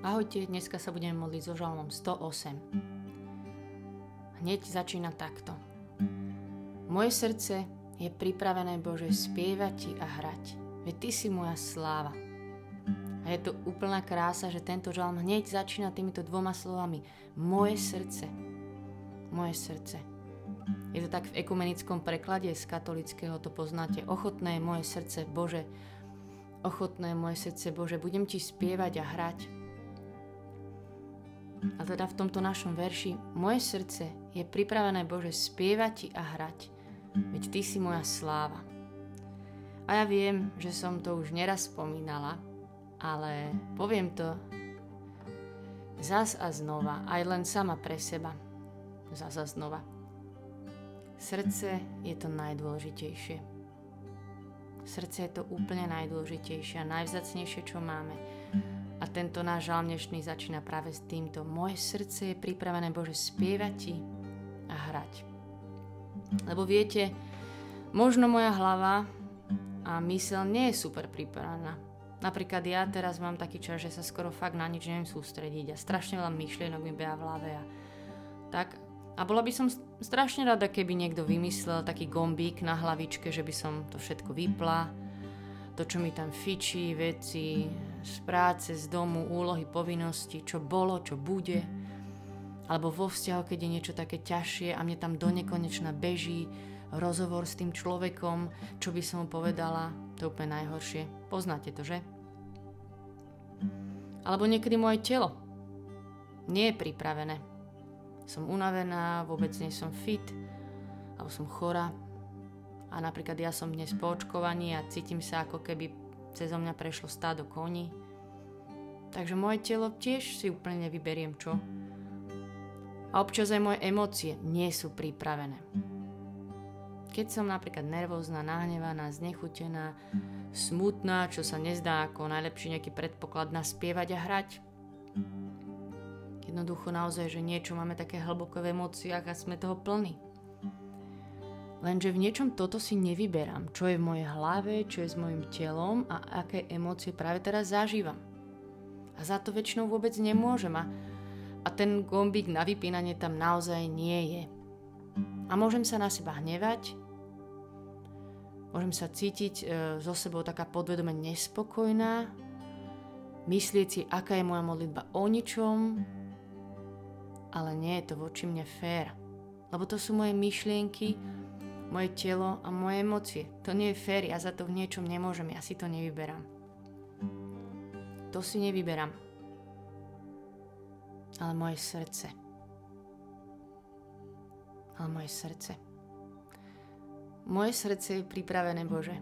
Ahojte, dneska sa budeme modliť so žalmom 108. Hneď začína takto. Moje srdce je pripravené, Bože, spievať Ti a hrať. Veď Ty si moja sláva. A je to úplná krása, že tento žalm hneď začína týmito dvoma slovami. Moje srdce. Moje srdce. Je to tak v ekumenickom preklade z katolického, to poznáte. Ochotné je moje srdce, Bože. Ochotné je moje srdce, Bože. Budem Ti spievať a hrať. A teda v tomto našom verši moje srdce je pripravené Bože spievať ti a hrať, veď ty si moja sláva. A ja viem, že som to už neraz spomínala, ale poviem to zas a znova, aj len sama pre seba. Zas a znova. Srdce je to najdôležitejšie. Srdce je to úplne najdôležitejšie a najvzacnejšie, čo máme. A tento náš žalm dnešný začína práve s týmto. Moje srdce je pripravené, Bože, spievať Ti a hrať. Lebo viete, možno moja hlava a mysel nie je super pripravená. Napríklad ja teraz mám taký čas, že sa skoro fakt na nič neviem sústrediť a strašne veľa myšlienok mi beha v hlave a tak. A bola by som strašne rada, keby niekto vymyslel taký gombík na hlavičke, že by som to všetko vypla, to, čo mi tam fičí, veci, z práce, z domu, úlohy, povinnosti, čo bolo, čo bude. Alebo vo vzťahu, keď je niečo také ťažšie a mne tam do nekonečna beží rozhovor s tým človekom, čo by som mu povedala, to je úplne najhoršie. Poznáte to, že? Alebo niekedy moje telo nie je pripravené. Som unavená, vôbec nie som fit, alebo som chora. A napríklad ja som dnes po očkovaní a cítim sa ako keby cez mňa prešlo stádo koní. Takže moje telo tiež si úplne nevyberiem čo. A občas aj moje emócie nie sú pripravené. Keď som napríklad nervózna, nahnevaná, znechutená, smutná, čo sa nezdá ako najlepší nejaký predpoklad na spievať a hrať. Jednoducho naozaj, že niečo máme také hlboko v emóciách a sme toho plní. Lenže v niečom toto si nevyberám, čo je v mojej hlave, čo je s mojim telom a aké emócie práve teraz zažívam. A za to väčšinou vôbec nemôžem a, a ten gombík na vypínanie tam naozaj nie je. A môžem sa na seba hnevať, môžem sa cítiť e, so sebou taká podvedome nespokojná, myslieť si, aká je moja modlitba o ničom, ale nie je to voči mne fér. Lebo to sú moje myšlienky, moje telo a moje emócie. To nie je fér, ja za to v niečom nemôžem, ja si to nevyberám. To si nevyberám. Ale moje srdce. Ale moje srdce. Moje srdce je pripravené, Bože.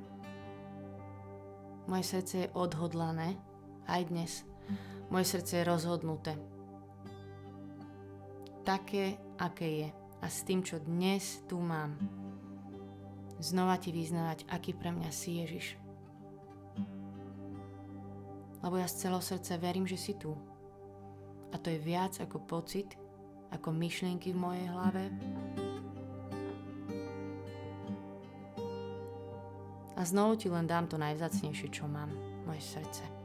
Moje srdce je odhodlané aj dnes. Moje srdce je rozhodnuté. Také, aké je. A s tým, čo dnes tu mám znova ti vyznávať, aký pre mňa si Ježiš. Lebo ja z celého srdca verím, že si tu. A to je viac ako pocit, ako myšlienky v mojej hlave. A znovu ti len dám to najvzácnejšie, čo mám, moje srdce.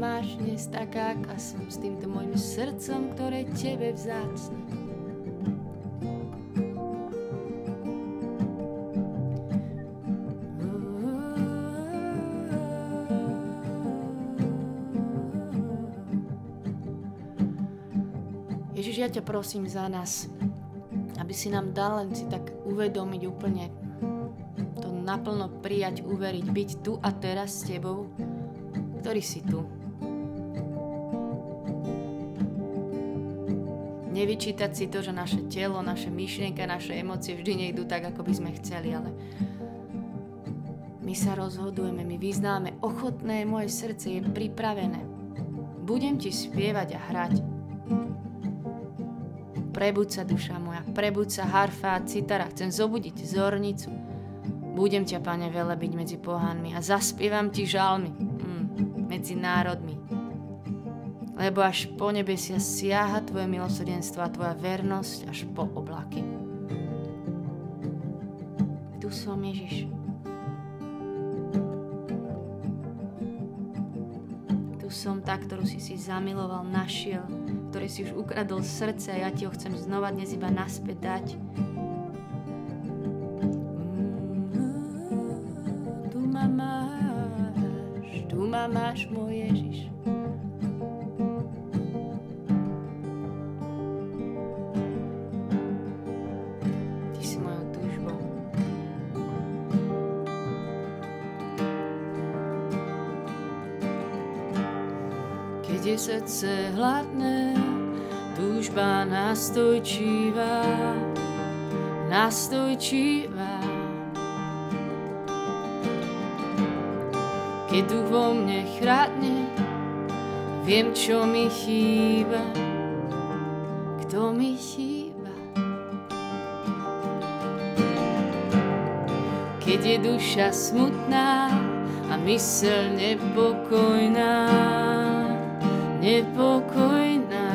Máš dnes taká, aká som s týmto môjim srdcom, ktoré tebe vzácne. Ježiš, ja ťa prosím za nás, aby si nám dal len si tak uvedomiť úplne naplno prijať, uveriť, byť tu a teraz s tebou, ktorý si tu. Nevyčítať si to, že naše telo, naše myšlienka, naše emócie vždy nejdú tak, ako by sme chceli, ale My sa rozhodujeme, my vyznáme, ochotné moje srdce je pripravené. Budem ti spievať a hrať. Prebud sa, duša moja, prebud sa, harfa a citara, chcem zobudiť zornicu. Budem ťa, pane, velebiť medzi pohanmi a zaspievam ti žalmy mm, medzi národmi. Lebo až po nebesia siaha tvoje milosrdenstvo a tvoja vernosť až po oblaky. Tu som Ježiš. Tu som tá, ktorú si si zamiloval, našiel, ktorý si už ukradol srdce a ja ti ho chcem znova dnes iba naspäť dať. Tu ma máš, tu ma máš, môj Ježiš. Je srdce hladné, túžba nastojčíva, nastojčíva. Keď duch vo mne chradne, viem, čo mi chýba, kto mi chýba. Keď je duša smutná a mysel nepokojná, nepokojná.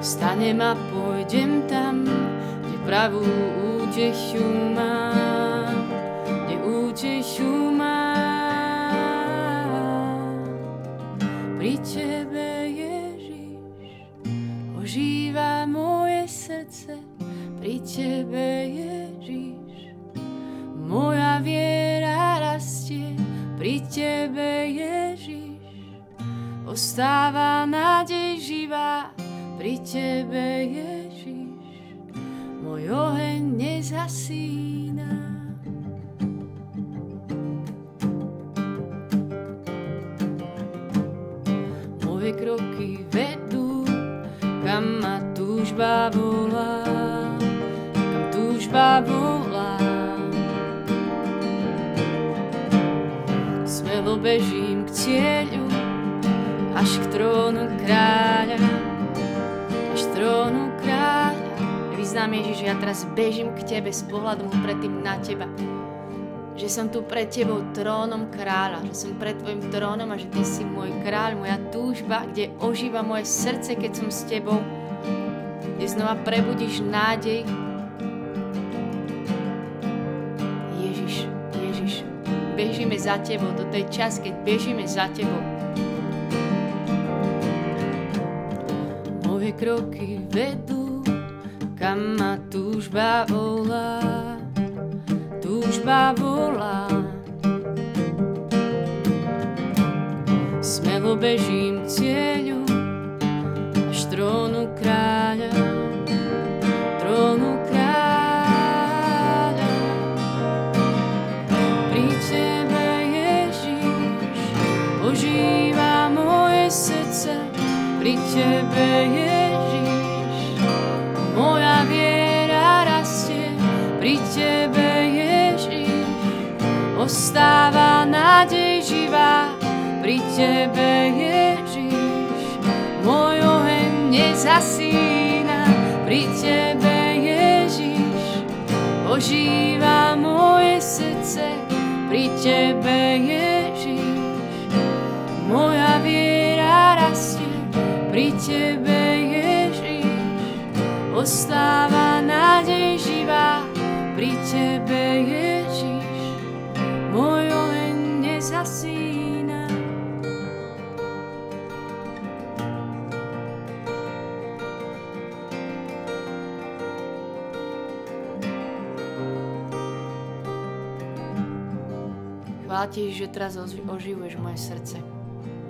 Vstanem a pôjdem tam, kde pravú útechu mám, kde útechu mám. Pri Tebe, Ježiš, ožíva moje srdce, pri Tebe, Ježiš, Tebe, Ježiš, ostáva nádej živá, pri Tebe, Ježiš, môj oheň nezasína. Moje kroky vedú, kam ma túžba volá, kam túžba volá. Smelo bežím k cieľu, až k trónu kráľa, až trónu kráľa. Vyznám Ježiš, ja teraz bežím k Tebe s pohľadom predtým na Teba. Že som tu pred Tebou trónom kráľa, že som pred Tvojim trónom a že Ty si môj kráľ, moja túžba, kde ožíva moje srdce, keď som s Tebou, kde znova prebudíš nádej. Za Tebou, toto je čas, keď bežíme za Tebou. Moje kroky vedú, kam ma túžba volá, túžba volá. Smelo bežím k cieľu, až trónu kráľa, trónu Tebe, Ježiš, moja viera rastie, pri Tebe, Ježiš, ostáva nádej živá, pri Tebe, Ježiš, môj oheň nezasína, pri Tebe, Ježiš, ožíva moje srdce, pri Tebe, Ježiš, moja viera pri Tebe, Ježiš, ostáva nádej živá, pri Tebe, Ježiš, môj oheň nezasína. Chvála ti, že teraz oži- oživuješ moje srdce.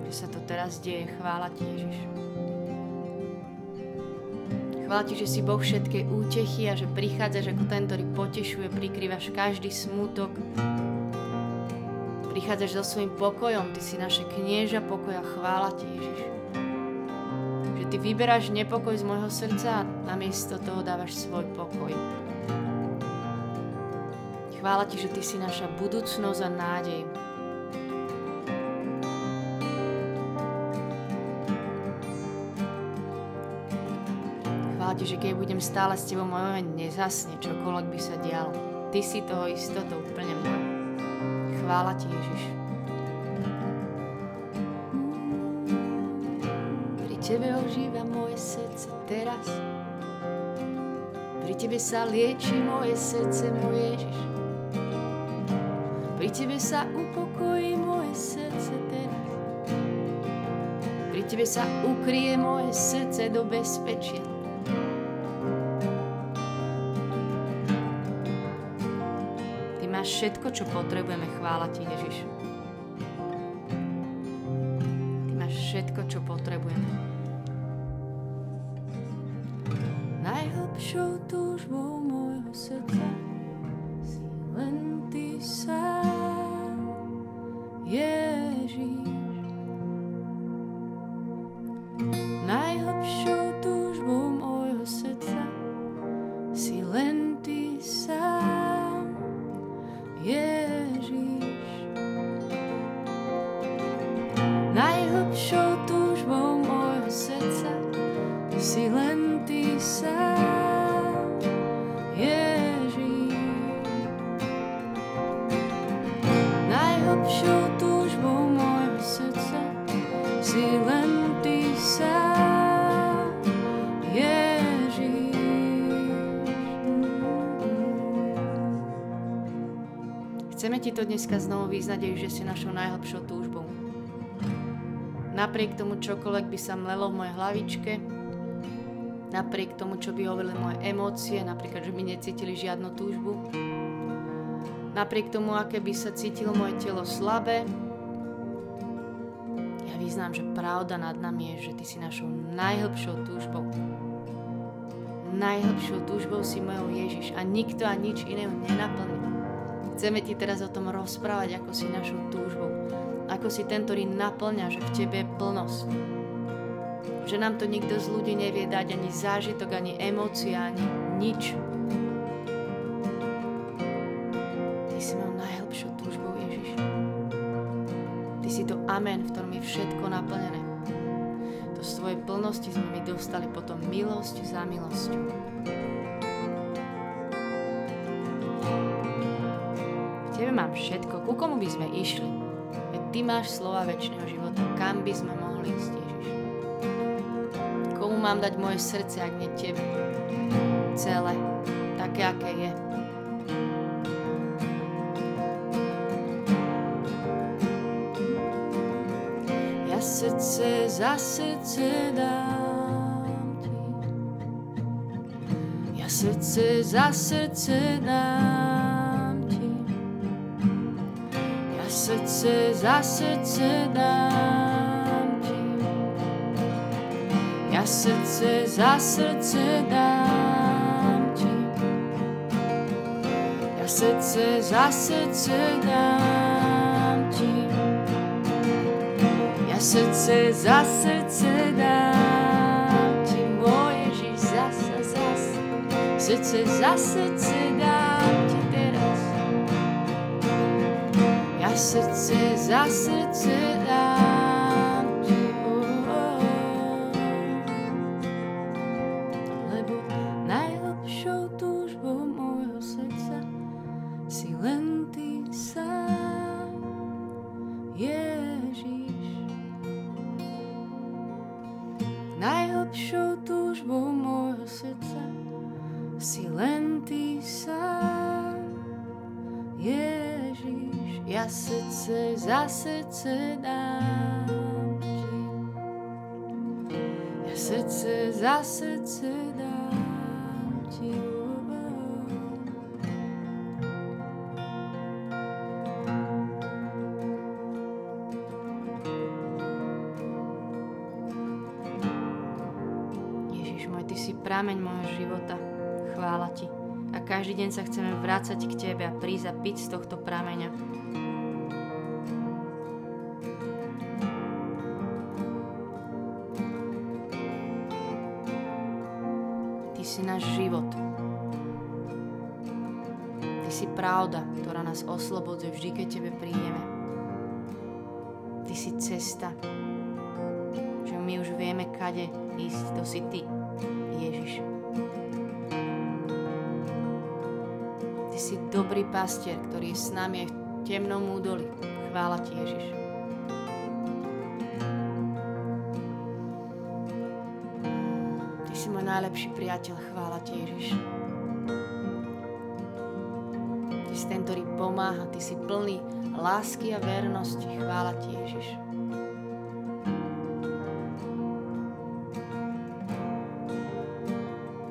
Že sa to teraz deje. Chvála ti, Ježiš. Chvála ti, že si Boh všetkej útechy a že prichádzaš ako ten, ktorý potešuje, prikrývaš každý smútok. Prichádzaš so svojím pokojom, ty si naše knieža pokoja. Chvála ti, Ježiš. Že ty vyberáš nepokoj z môjho srdca a namiesto toho dávaš svoj pokoj. Chvála Ti, že Ty si naša budúcnosť a nádej. Chvála Ti, že keď budem stále s Tebou, môj moment nezasne, čokoľvek by sa dialo. Ty si toho istotou úplne môj. Chvála Ti, Ježiš. Pri Tebe ožíva moje srdce teraz. Pri Tebe sa lieči moje srdce, môj Ježiš. Pri Tebe sa upokojí moje srdce teraz. Pri Tebe sa ukrie moje srdce do bezpečia. Všetko, čo potrebujeme, chvála Ti, Ježiš. Ty máš všetko, čo potrebujeme. Najhlbšou túžbou môjho srdca si len Ty sám, Ježiš. To dneska znovu vyznať, že si našou najhlbšou túžbou. Napriek tomu čokoľvek by sa mlelo v mojej hlavičke, napriek tomu, čo by hovorili moje emócie, napríklad, že by necítili žiadnu túžbu, napriek tomu, aké by sa cítilo moje telo slabé, ja vyznám, že pravda nad nami je, že Ty si našou najhlbšou túžbou. Najhlbšou túžbou si mojou Ježiš a nikto a nič iného nenaplní. Chceme Ti teraz o tom rozprávať, ako si našou túžbou. Ako si ten, ktorý naplňa, že v Tebe je plnosť. Že nám to nikto z ľudí nevie dať ani zážitok, ani emócie, ani nič. Ty si mojou najhlbšou túžbou, Ježiš. Ty si to amen, v ktorom je všetko naplnené. To z Tvojej plnosti sme my dostali potom milosť za milosťou. Mám všetko, ku komu by sme išli? Veď Ty máš slova väčšného života, kam by sme mohli ísť, Ježiš? Komu mám dať moje srdce, ak nie Tebe? Celé, také, aké je. Ja srdce za srdce dám Ti. Ja srdce za srdce dám srdce za srdce dám Ti. Ja srdce za srdce dám Ti. Ja srdce za srdce dám Ti. Ja srdce za srdce dám Ti, môj Ježiš, zasa, zasa. Srdce za srdce dám srdce za srdce dám Ježiš. Ja srdce za srdce dám Ti. Ja srdce za srdce dám Ti. Prameň môjho života. Chvála Ti. A každý deň sa chceme vrácať k Tebe a prísť a piť z tohto prameňa. Ty si náš život. Ty si pravda, ktorá nás oslobodzuje vždy, keď Tebe prídeme. Ty si cesta, že my už vieme, kade ísť, to si Ty, Ježiš. Ty si dobrý pastier, ktorý je s nami aj v temnom údoli. Chvála Ti, Ježiš. Najlepší priateľ, chvála Ti, Ježiš. Ty si ten, ktorý pomáha, Ty si plný lásky a vernosti, chvála Ti, Ježiš.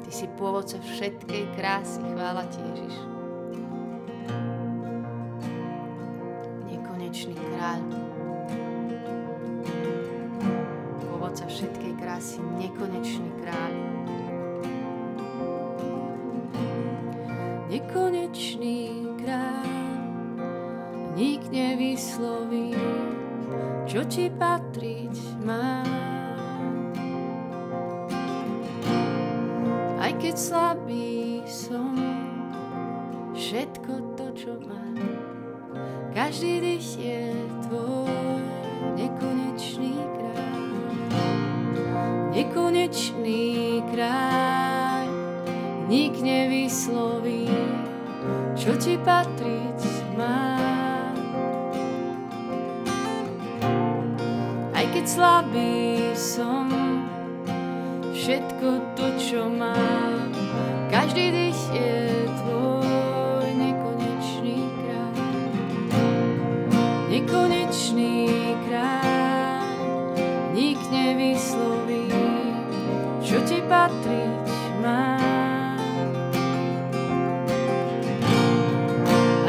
Ty si pôvodca všetkej krásy, chvála Ti, Ježiš. Keď slabý som, všetko to, čo mám, každý dých je tvoj. Nekonečný kráľ nekonečný kráľ, nik nevysloví, čo ti patriť má. Aj keď slabý som, všetko to, čo mám, každý dých je tvoj nekonečný kráľ. Nekonečný kráľ, nik nevysloví, čo ti patriť má.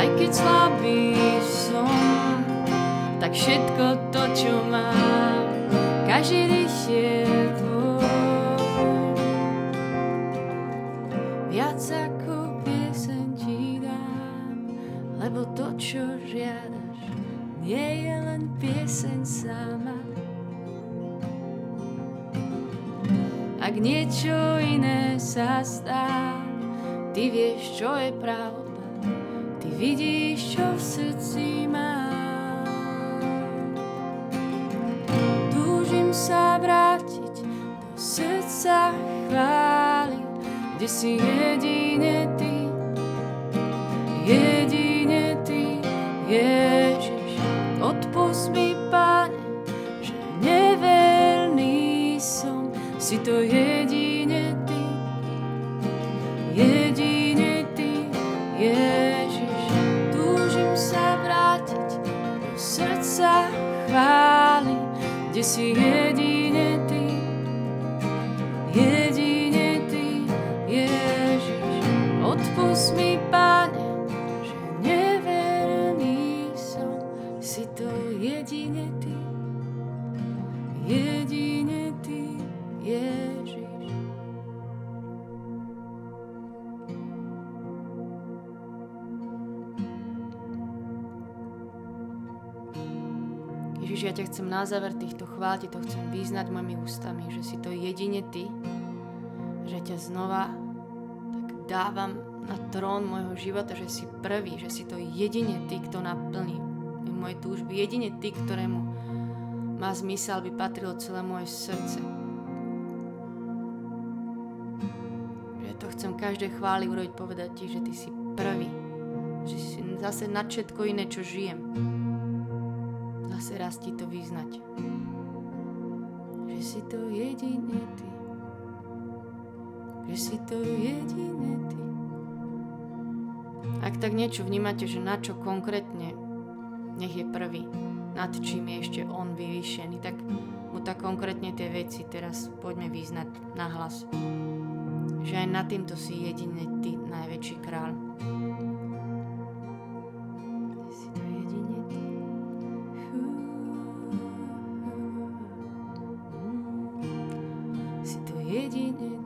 Aj keď slabý som, tak všetko to, čo mám, každý dých je to, čo žiadaš, nie je len pieseň sama, ak niečo iné sa stá. Ty vieš, čo je pravda, ty vidíš, čo v srdci má. Túžim sa vrátiť do srdca chváli, kde si jedine ty, jedine si to jedine Ty, jedine Ty, Ježiš. Túžim sa vrátiť do srdca chváli, kde si jedine Ty, jedine Ty, Ježiš. Odpust mi, Pane, ja ťa chcem na záver týchto chvál, ti to chcem vyznať mojimi ústami, že si to jedine Ty, že ťa znova tak dávam na trón môjho života, že si prvý, že si to jedine Ty, kto naplní moje túžby, jedine Ty, ktorému má zmysel, aby patrilo celé moje srdce. chcem každé chváli urobiť povedať ti, že ty si prvý. Že si zase nad všetko iné, čo žijem. Zase raz ti to vyznať. Že si to jedine ty. Že si to jedine ty. Ak tak niečo vnímate, že na čo konkrétne nech je prvý, nad čím je ešte on vyvýšený, tak mu tak konkrétne tie veci teraz poďme vyznať na hlas že aj na týmto si jedine Ty, najväčší kráľ. Si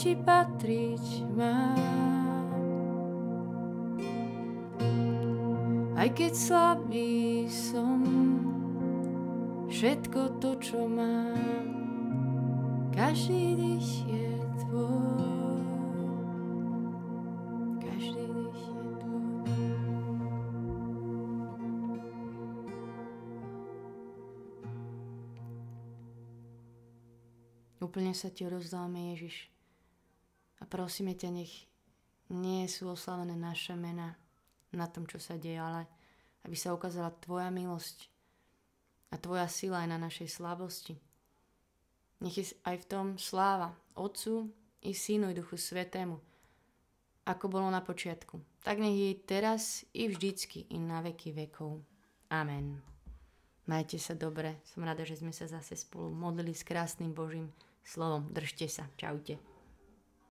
ti patriť má. Aj keď slabý som, všetko to, čo mám, každý dých je tvoj. Každý dých je tvoj. Úplne sa ti rozdáme, Ježiš. Prosíme ťa, nech nie sú oslavené naše mena na tom, čo sa deje, ale aby sa ukázala Tvoja milosť a Tvoja sila aj na našej slabosti. Nech je aj v tom sláva Otcu i Synu i Duchu Svetému, ako bolo na počiatku. Tak nech je teraz i vždycky i na veky vekov. Amen. Majte sa dobre. Som rada, že sme sa zase spolu modlili s krásnym Božím slovom. Držte sa. Čaute.